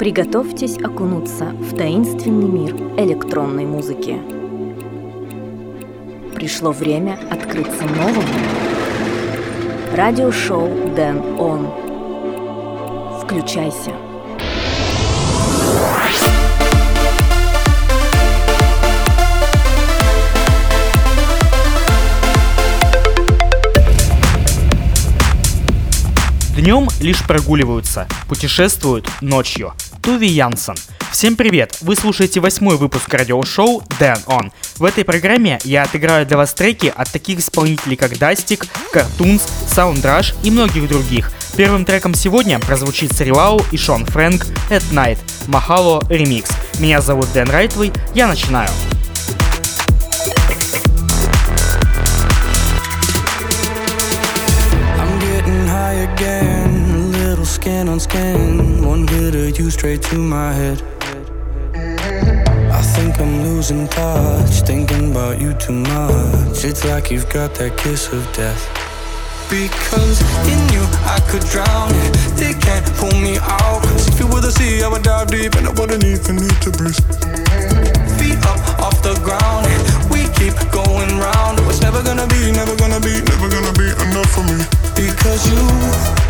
Приготовьтесь окунуться в таинственный мир электронной музыки. Пришло время открыться новому. Радиошоу Дэн Он. Включайся. Днем лишь прогуливаются, путешествуют ночью. Туви Янсен. Всем привет! Вы слушаете восьмой выпуск радиошоу Dan On. В этой программе я отыграю для вас треки от таких исполнителей, как Дастик, Cartoons, Soundrush и многих других. Первым треком сегодня прозвучит Срилау и Шон Фрэнк At Night, Махало Ремикс. Меня зовут Дэн Райтвей, я начинаю. Skin on skin. One hit of you straight to my head. I think I'm losing touch. Thinking about you too much. It's like you've got that kiss of death. Because in you I could drown. They can't pull me out. Cause if you were the sea, I would dive deep and I wouldn't even need to breathe. Feet up off the ground. We keep going round. It's never gonna be, never gonna be, never gonna be enough for me. Because you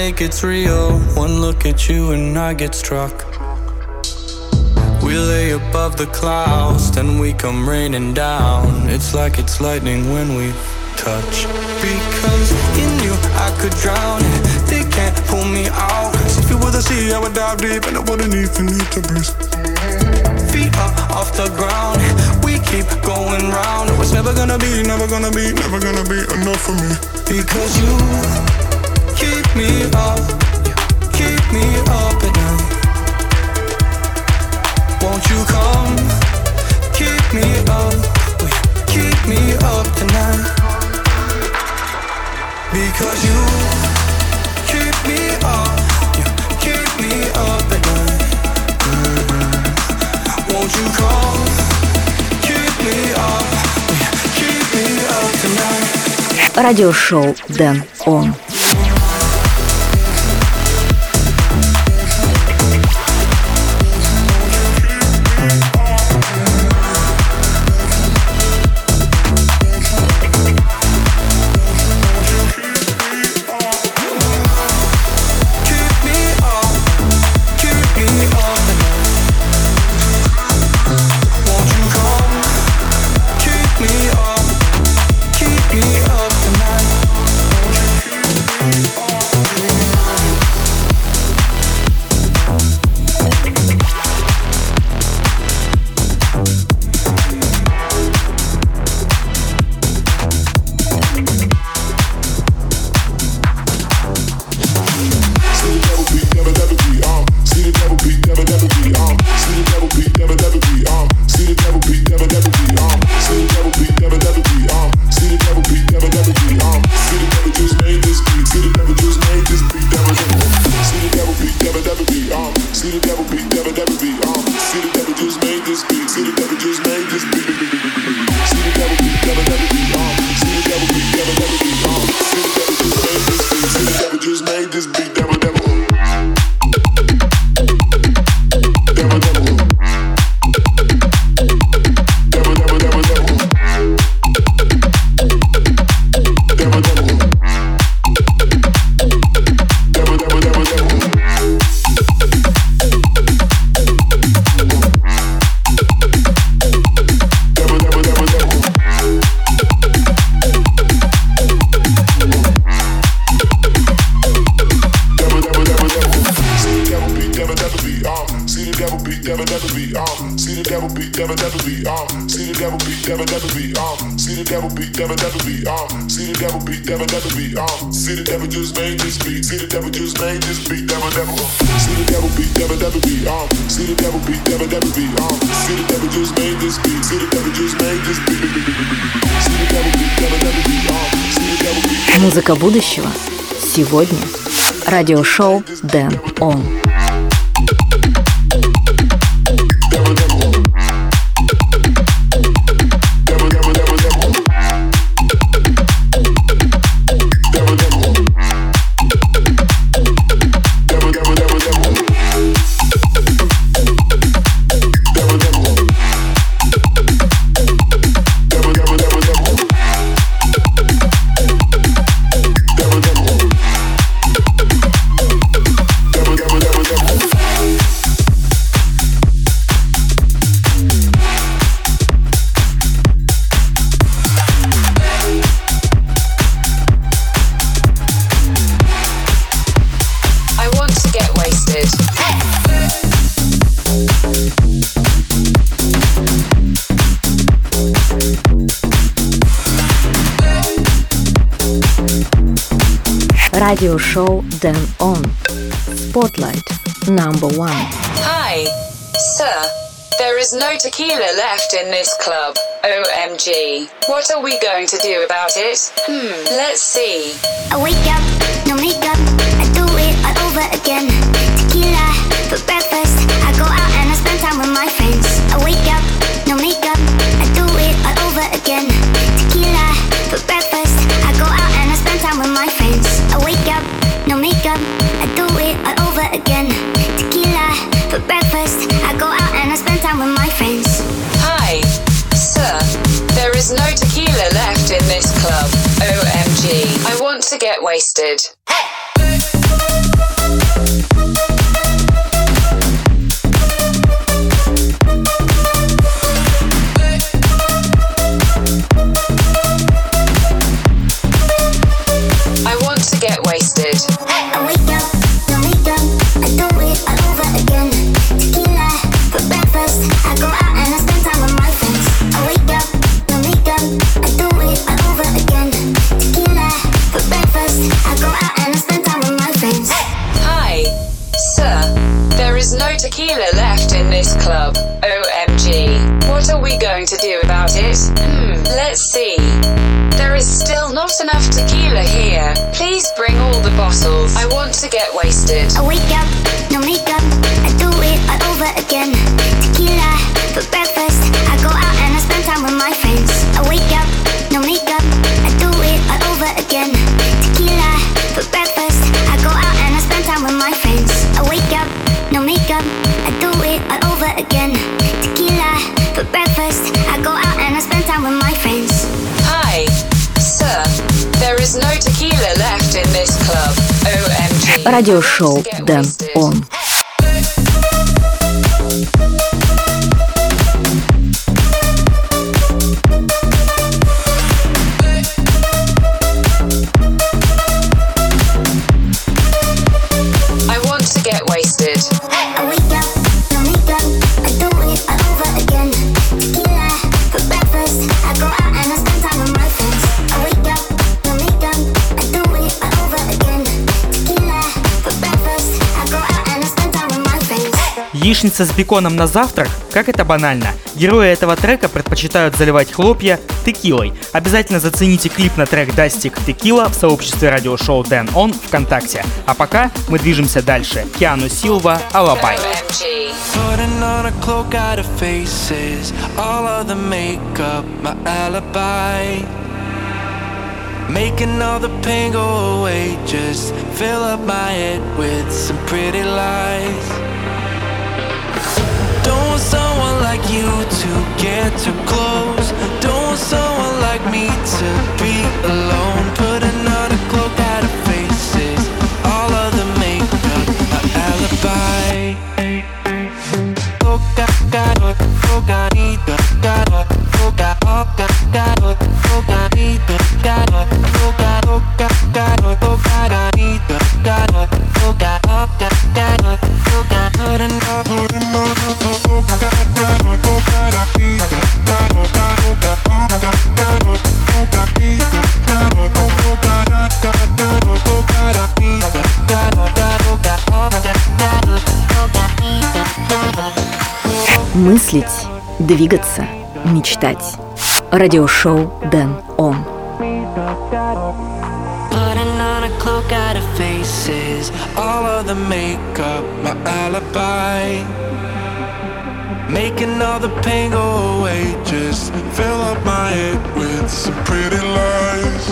no it's real. One look at you and I get struck. We lay above the clouds, then we come raining down. It's like it's lightning when we touch. Because in you I could drown. They can't pull me out. Cause if you were the sea, I would dive deep and I wouldn't even need to breathe. Feet up off the ground. We keep going round. It's never gonna be, never gonna be, never gonna be enough for me. Because you Радиошоу Дэн Он. Uh. Uh. Uh. Uh. Музыка будущего сегодня. Радиошоу Дэн Он. radio show then On. Spotlight number one. Hi, sir. There is no tequila left in this club. OMG. What are we going to do about it? Hmm, let's see. A wake up. Wasted. Радиошоу Дэн. Он. Яичница с беконом на завтрак? Как это банально. Герои этого трека предпочитают заливать хлопья текилой. Обязательно зацените клип на трек Дастик Текила в сообществе радиошоу Дэн Он ВКонтакте. А пока мы движемся дальше. Киану Силва, Алабай. Making all the pain go away, just fill up my head with some pretty lies. Don't want someone like you to get too close. Don't want someone like me to be alone. Putting on a cloak out of faces, all of the makeup, my alibi. Oh, look Putting мыслить, двигаться – мечтать. Радиошоу Дэн Он. Putting on a cloak out of faces, all of the makeup, my alibi. Making all the pain go away, just fill up my head with some pretty lies.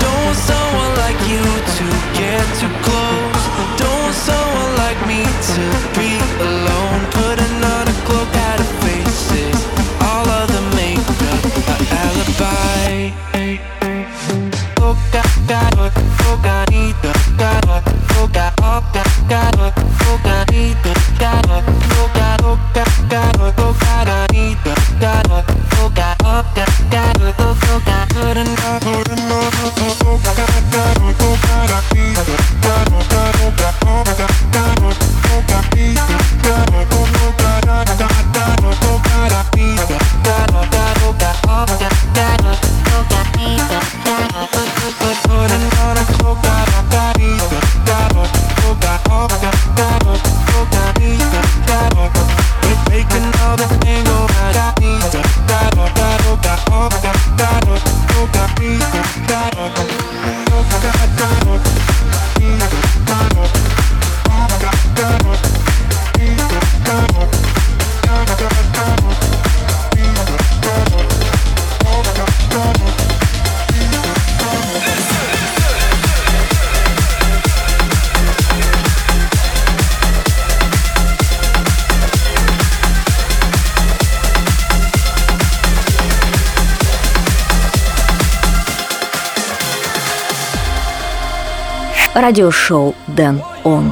Don't want someone like you to get too close. Don't want someone like me to be Радиошоу Дэн Он.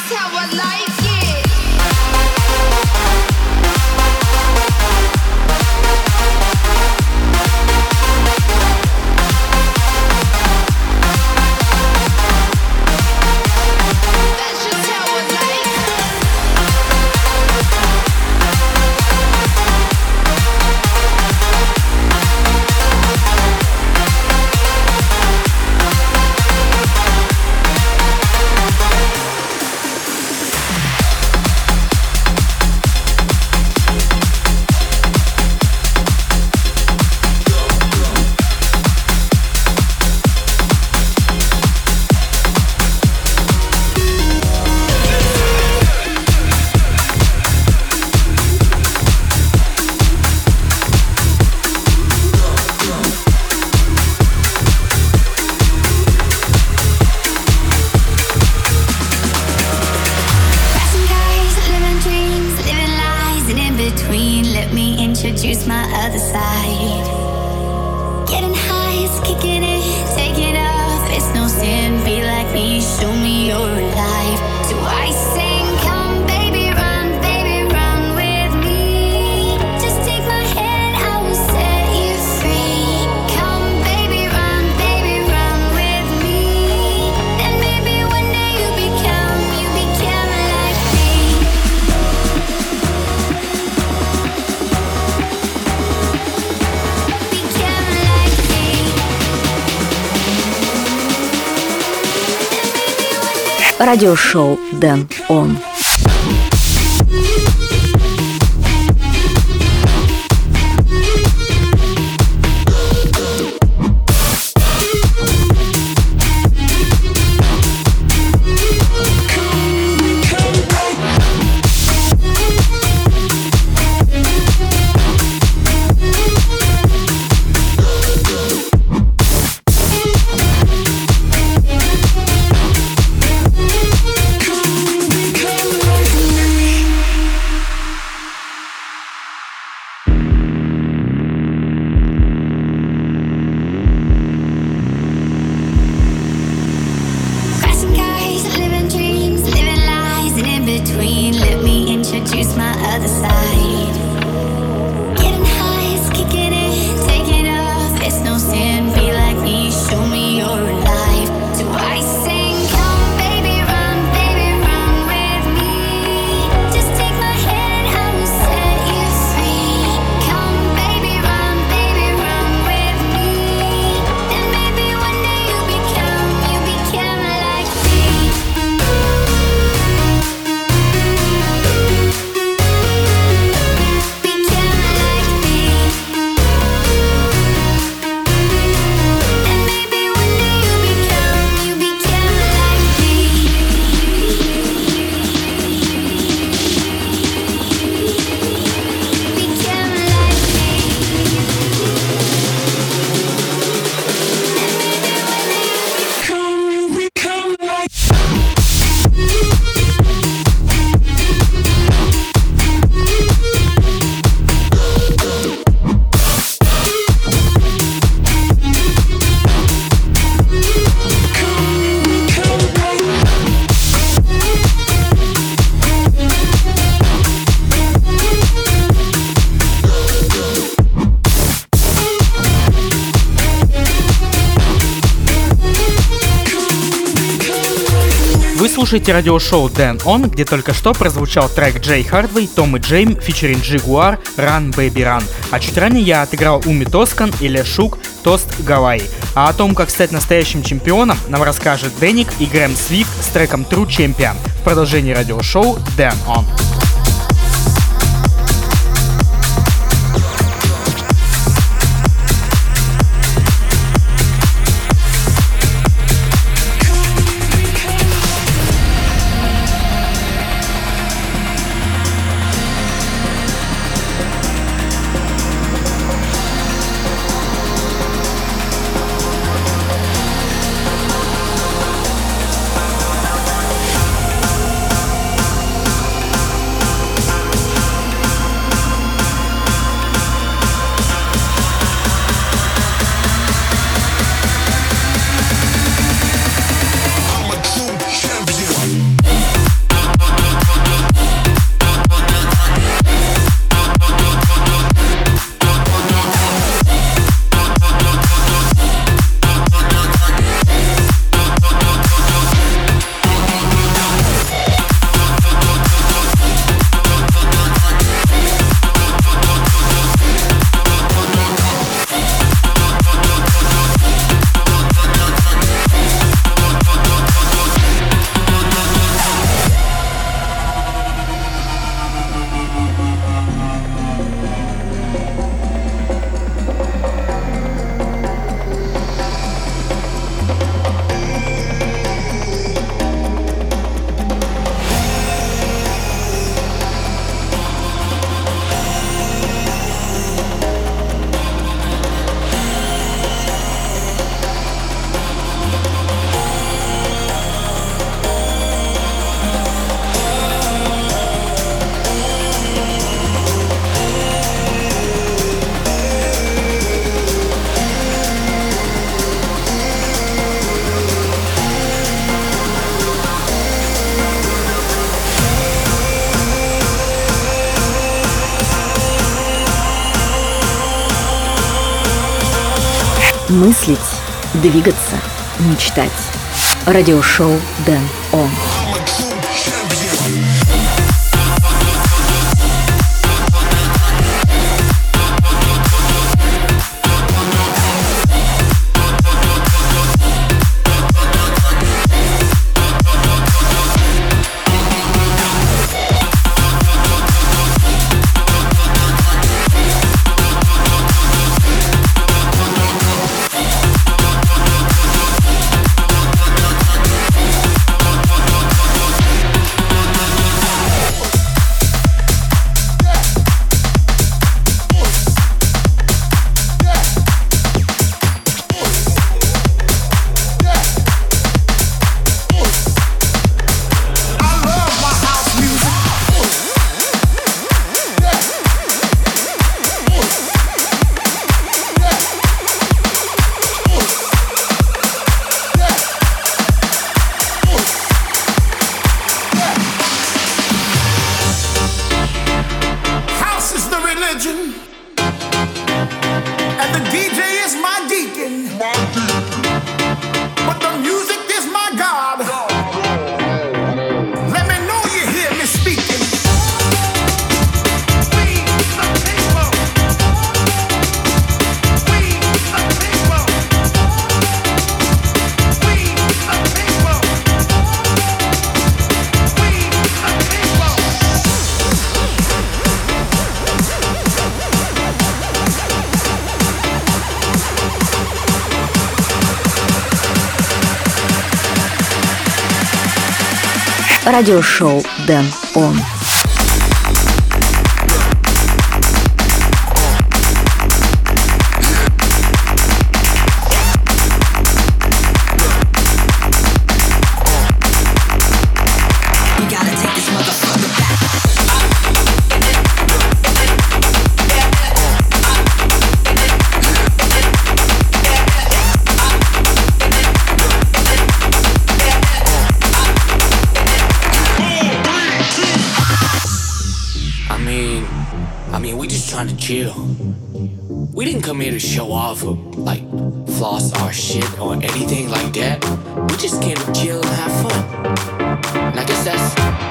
Радиошоу Дэн Он. Слушаете радиошоу Дэн Он, где только что прозвучал трек Джей Хардвей, Том и Джейм, фичеринг Джигуар, Run Baby Run. А чуть ранее я отыграл Уми Тоскан и Лешук Тост Гавайи. А о том, как стать настоящим чемпионом, нам расскажет Дэник и Грэм Свифт с треком True Champion в продолжении радиошоу Дэн Он. Мыслить, двигаться, мечтать. Радиошоу Дэн Он. And the DJ is my deacon. My deacon. But the music. Радиошоу Дэн Он. Chill. We didn't come here to show off or like floss our shit or anything like that. We just came to chill and have fun. And I guess that's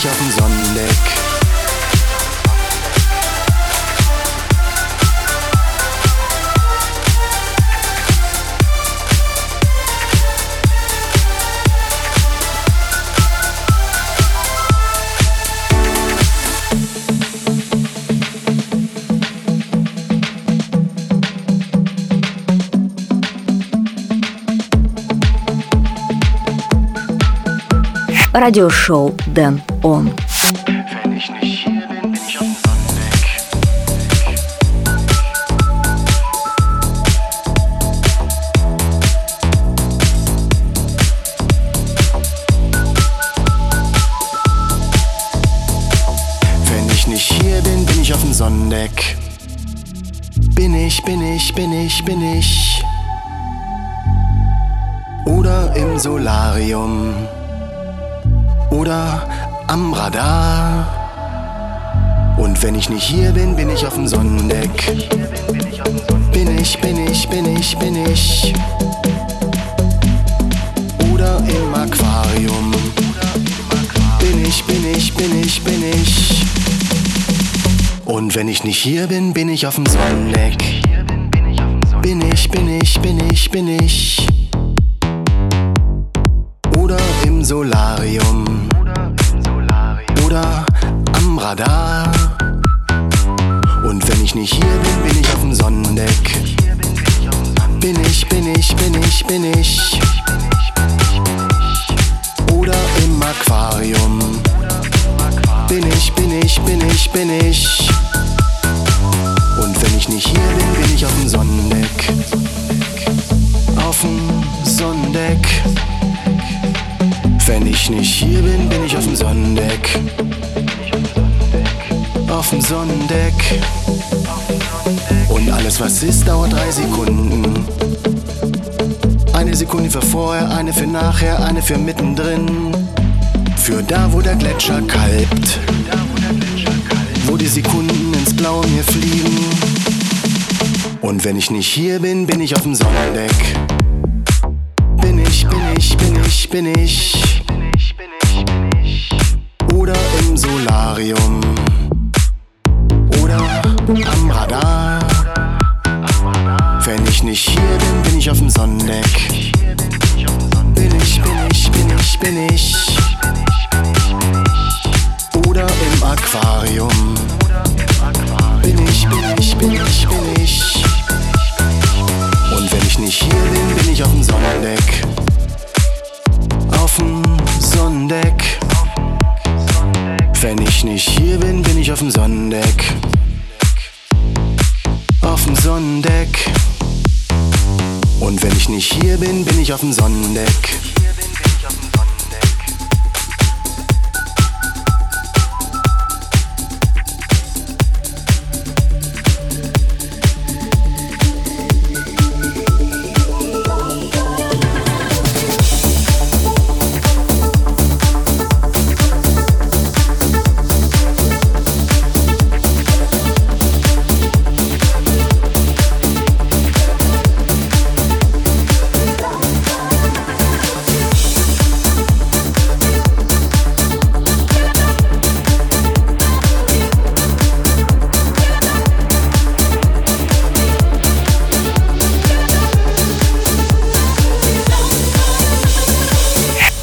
Bin, bin ich auf dem Sonnendeck. Радиошоу Дэн Он. Wenn ich nicht hier bin, bin ich auf dem Sonnendeck. Wenn ich nicht hier bin, bin ich auf dem Sonnendeck. Bin ich, bin ich, bin ich, bin ich. Oder im Solarium. Radar. Und wenn ich nicht hier bin, bin ich auf dem Sonnendeck. Bin ich, bin ich, bin ich, bin ich. Oder im Aquarium. Bin ich, bin ich, bin ich, bin ich. Und wenn ich nicht hier bin, bin ich auf dem Sonnendeck. Bin ich, bin ich, bin ich, bin ich. Oder im Solarium. Aquarium. Bin ich, bin ich, bin ich, bin ich. Und wenn ich nicht hier bin, bin ich auf dem Sonnendeck. Auf dem Sonnendeck. Wenn ich nicht hier bin, bin ich auf dem Sonnendeck. Auf dem Sonnendeck. Und alles, was ist, dauert drei Sekunden. Eine Sekunde für vorher, eine für nachher, eine für mittendrin. Für da, wo der Gletscher kalbt. Wo die Sekunden ins Blaue mir fliegen. Und wenn ich nicht hier bin, bin ich auf dem Sonnendeck. Bin ich, bin ich, bin ich, bin ich. Oder im Solarium.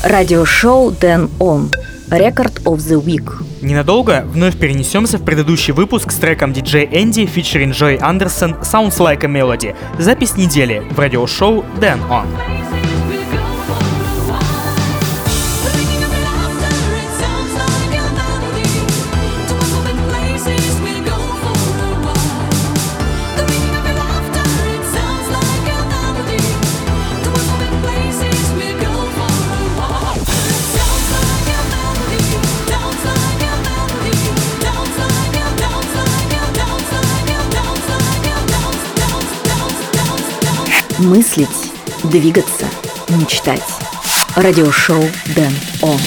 Радиошоу Дэн Он. Record of the Week. Ненадолго вновь перенесемся в предыдущий выпуск с треком DJ Энди featuring Joy Андерсон Sounds Like a Melody. Запись недели в радиошоу Dan On. Мыслить, двигаться, мечтать. Радиошоу Дэн Он.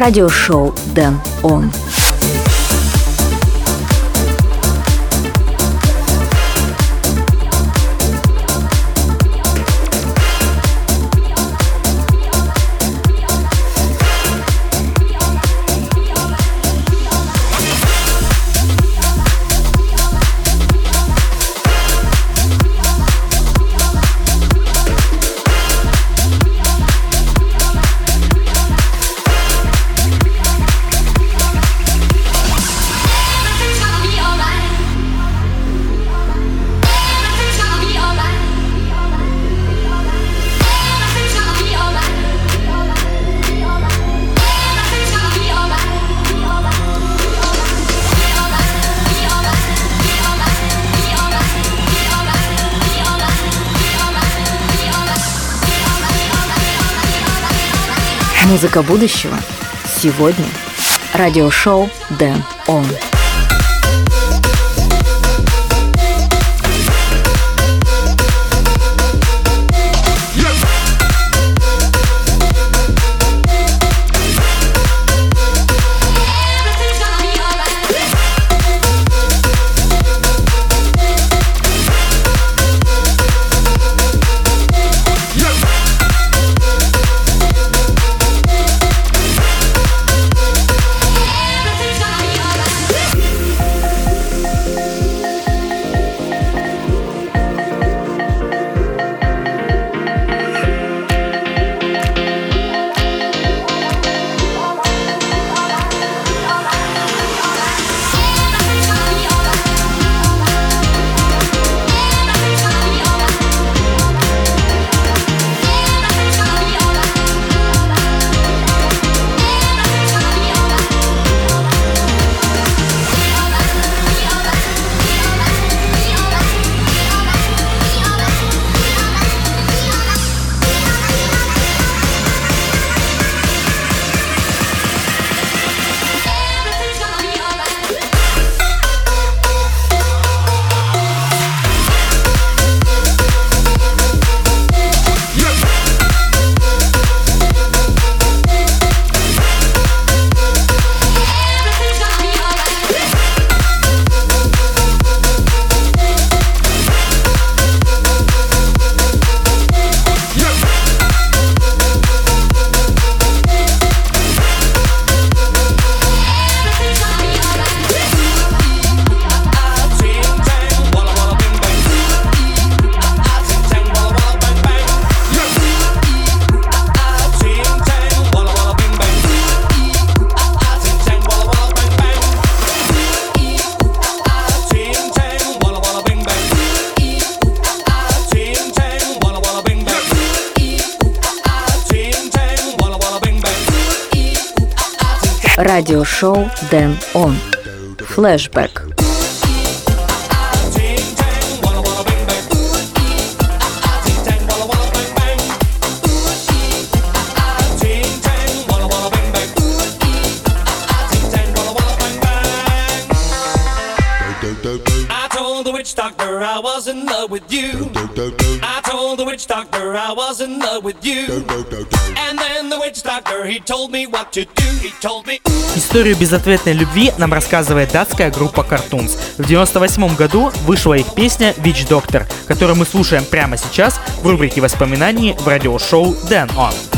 Радиошоу Дэн Он. Музыка будущего сегодня. Радиошоу Дэн Дэн Он. Флэшбэк. I told the witch doctor I was in love with you. I told the witch doctor I was in love with you. And then the witch doctor he told me what to do. He told me. Историю безответной любви нам рассказывает датская группа Cartoons. В 98 году вышла их песня Witch Doctor, которую мы слушаем прямо сейчас в рубрике воспоминаний в радиошоу Dan On.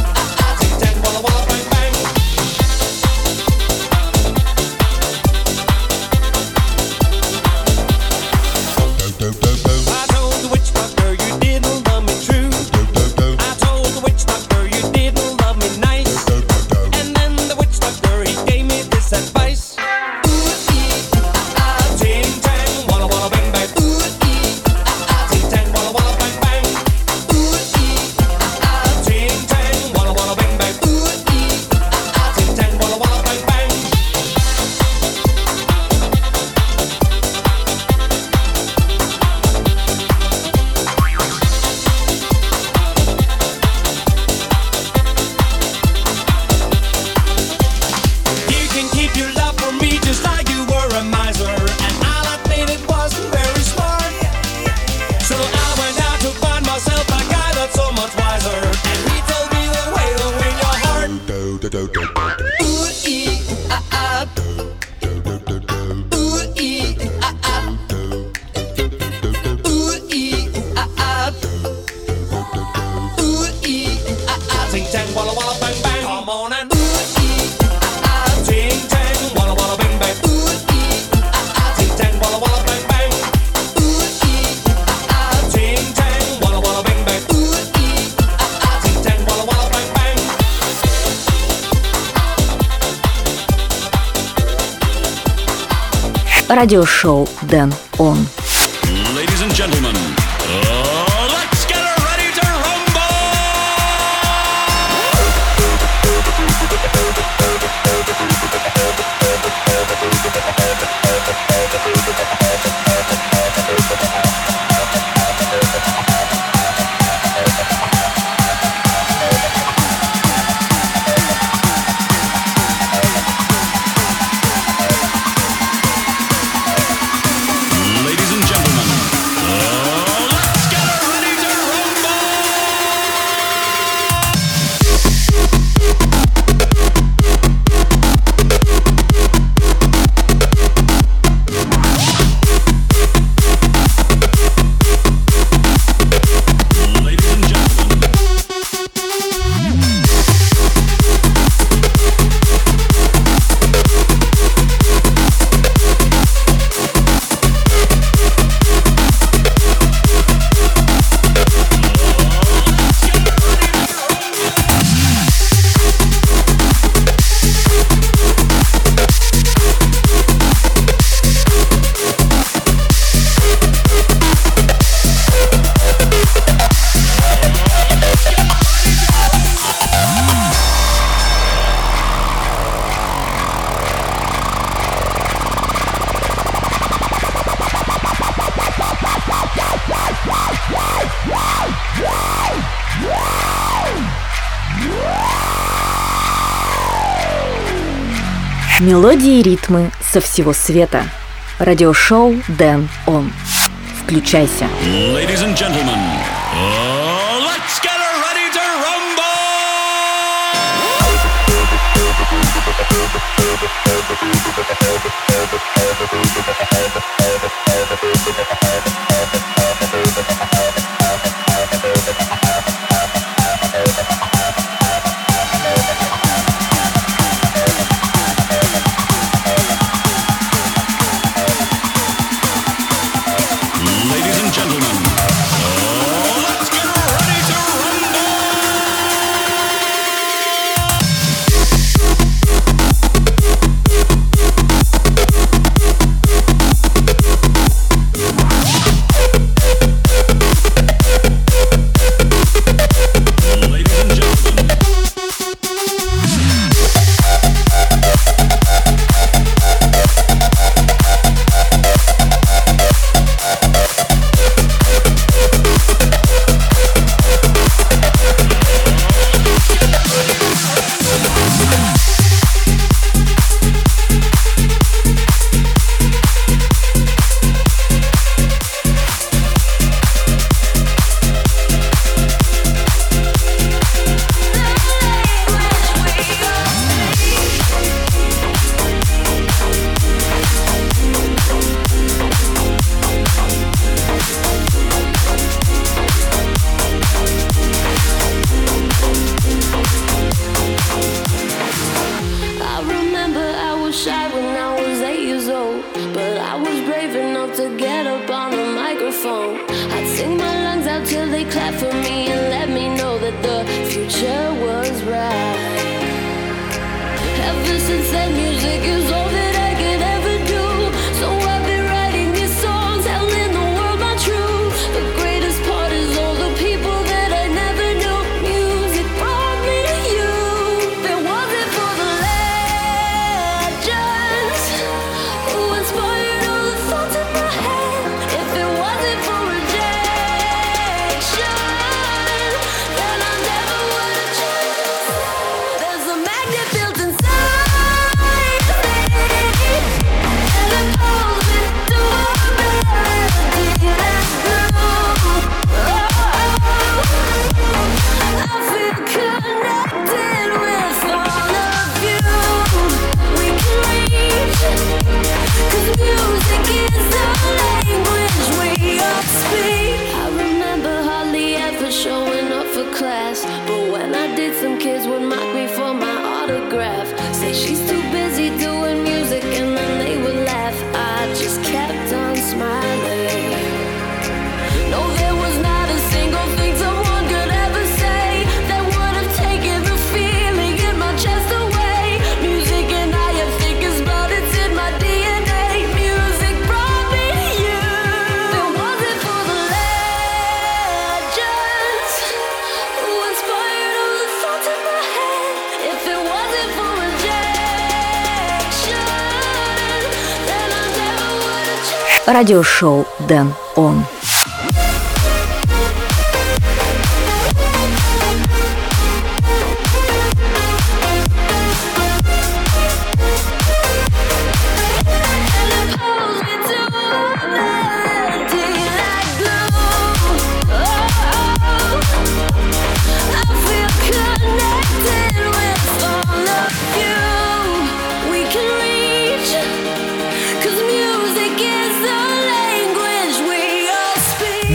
радиошоу Дэн Он. Ladies and gentlemen, Мелодии и ритмы со всего света. Радиошоу Дэн Он. Включайся. Ladies and gentlemen, uh, let's get ready to rumble! радиошоу «Дэн Он».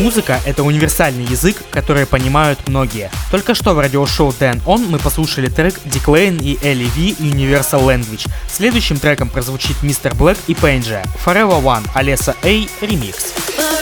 Музыка — это универсальный язык, который понимают многие. Только что в радиошоу Dan On мы послушали трек Declan и Ellie V Universal Language. Следующим треком прозвучит Мистер Блэк и Пенджа. Forever One, Alessa A, ремикс. Remix.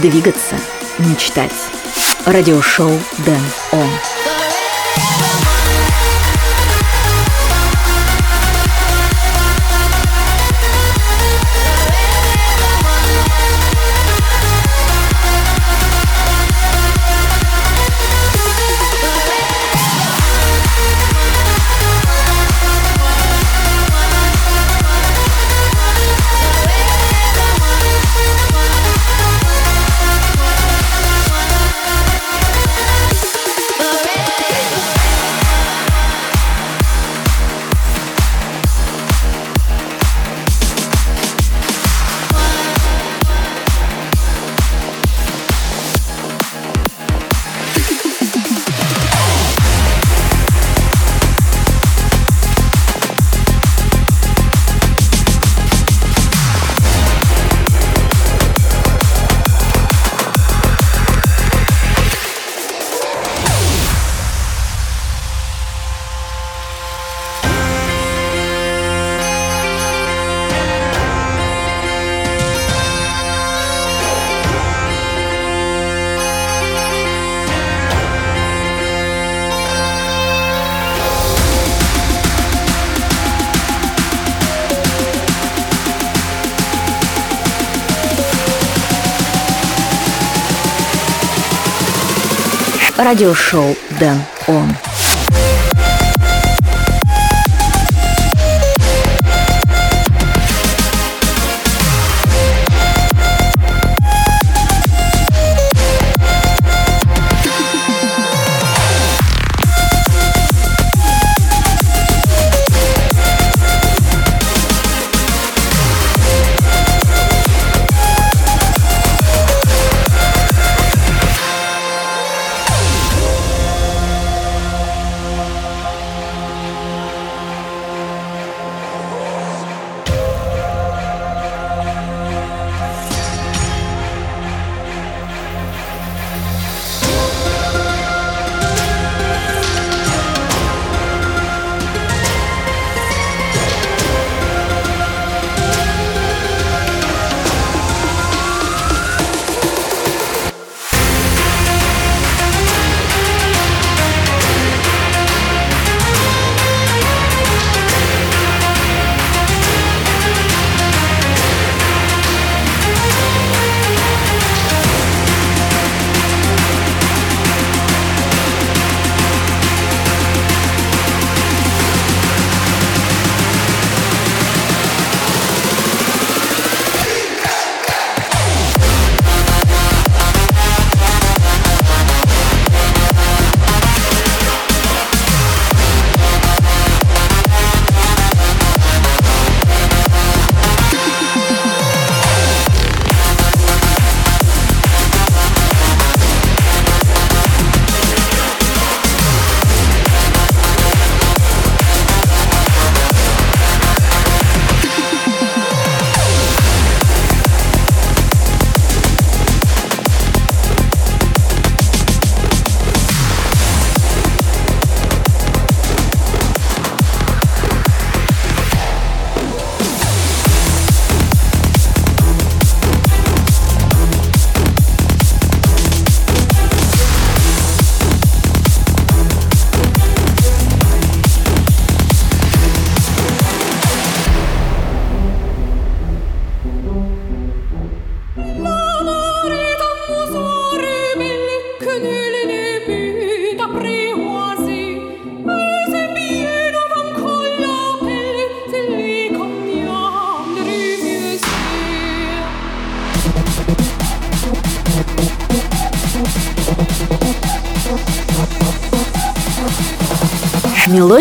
двигаться, мечтать. Радиошоу Дэн Он. Радиошоу «Дэн Он».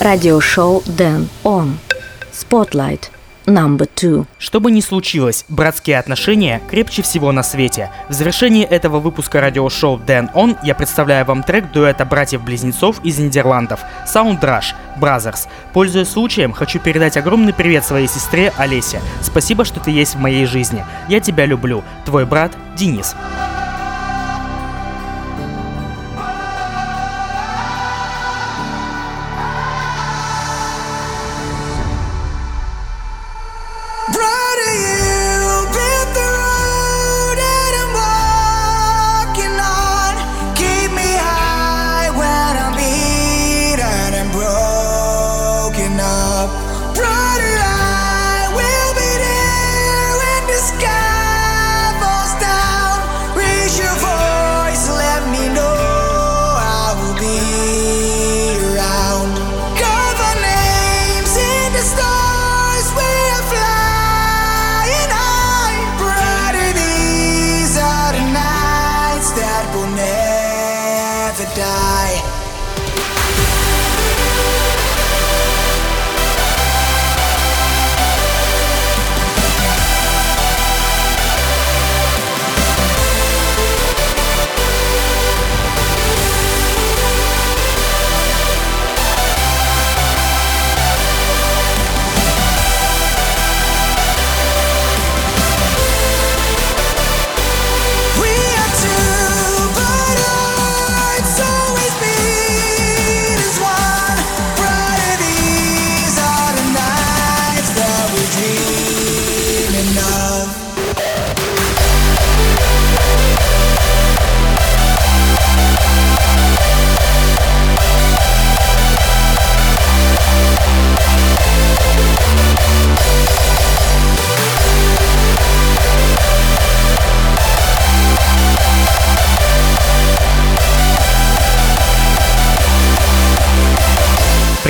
Радиошоу Дэн Он. Spotlight. Number two. Что бы ни случилось, братские отношения крепче всего на свете. В завершении этого выпуска радиошоу Дэн Он я представляю вам трек дуэта братьев-близнецов из Нидерландов Sound Rush Brothers. Пользуясь случаем, хочу передать огромный привет своей сестре Олесе. Спасибо, что ты есть в моей жизни. Я тебя люблю. Твой брат Денис. Brother,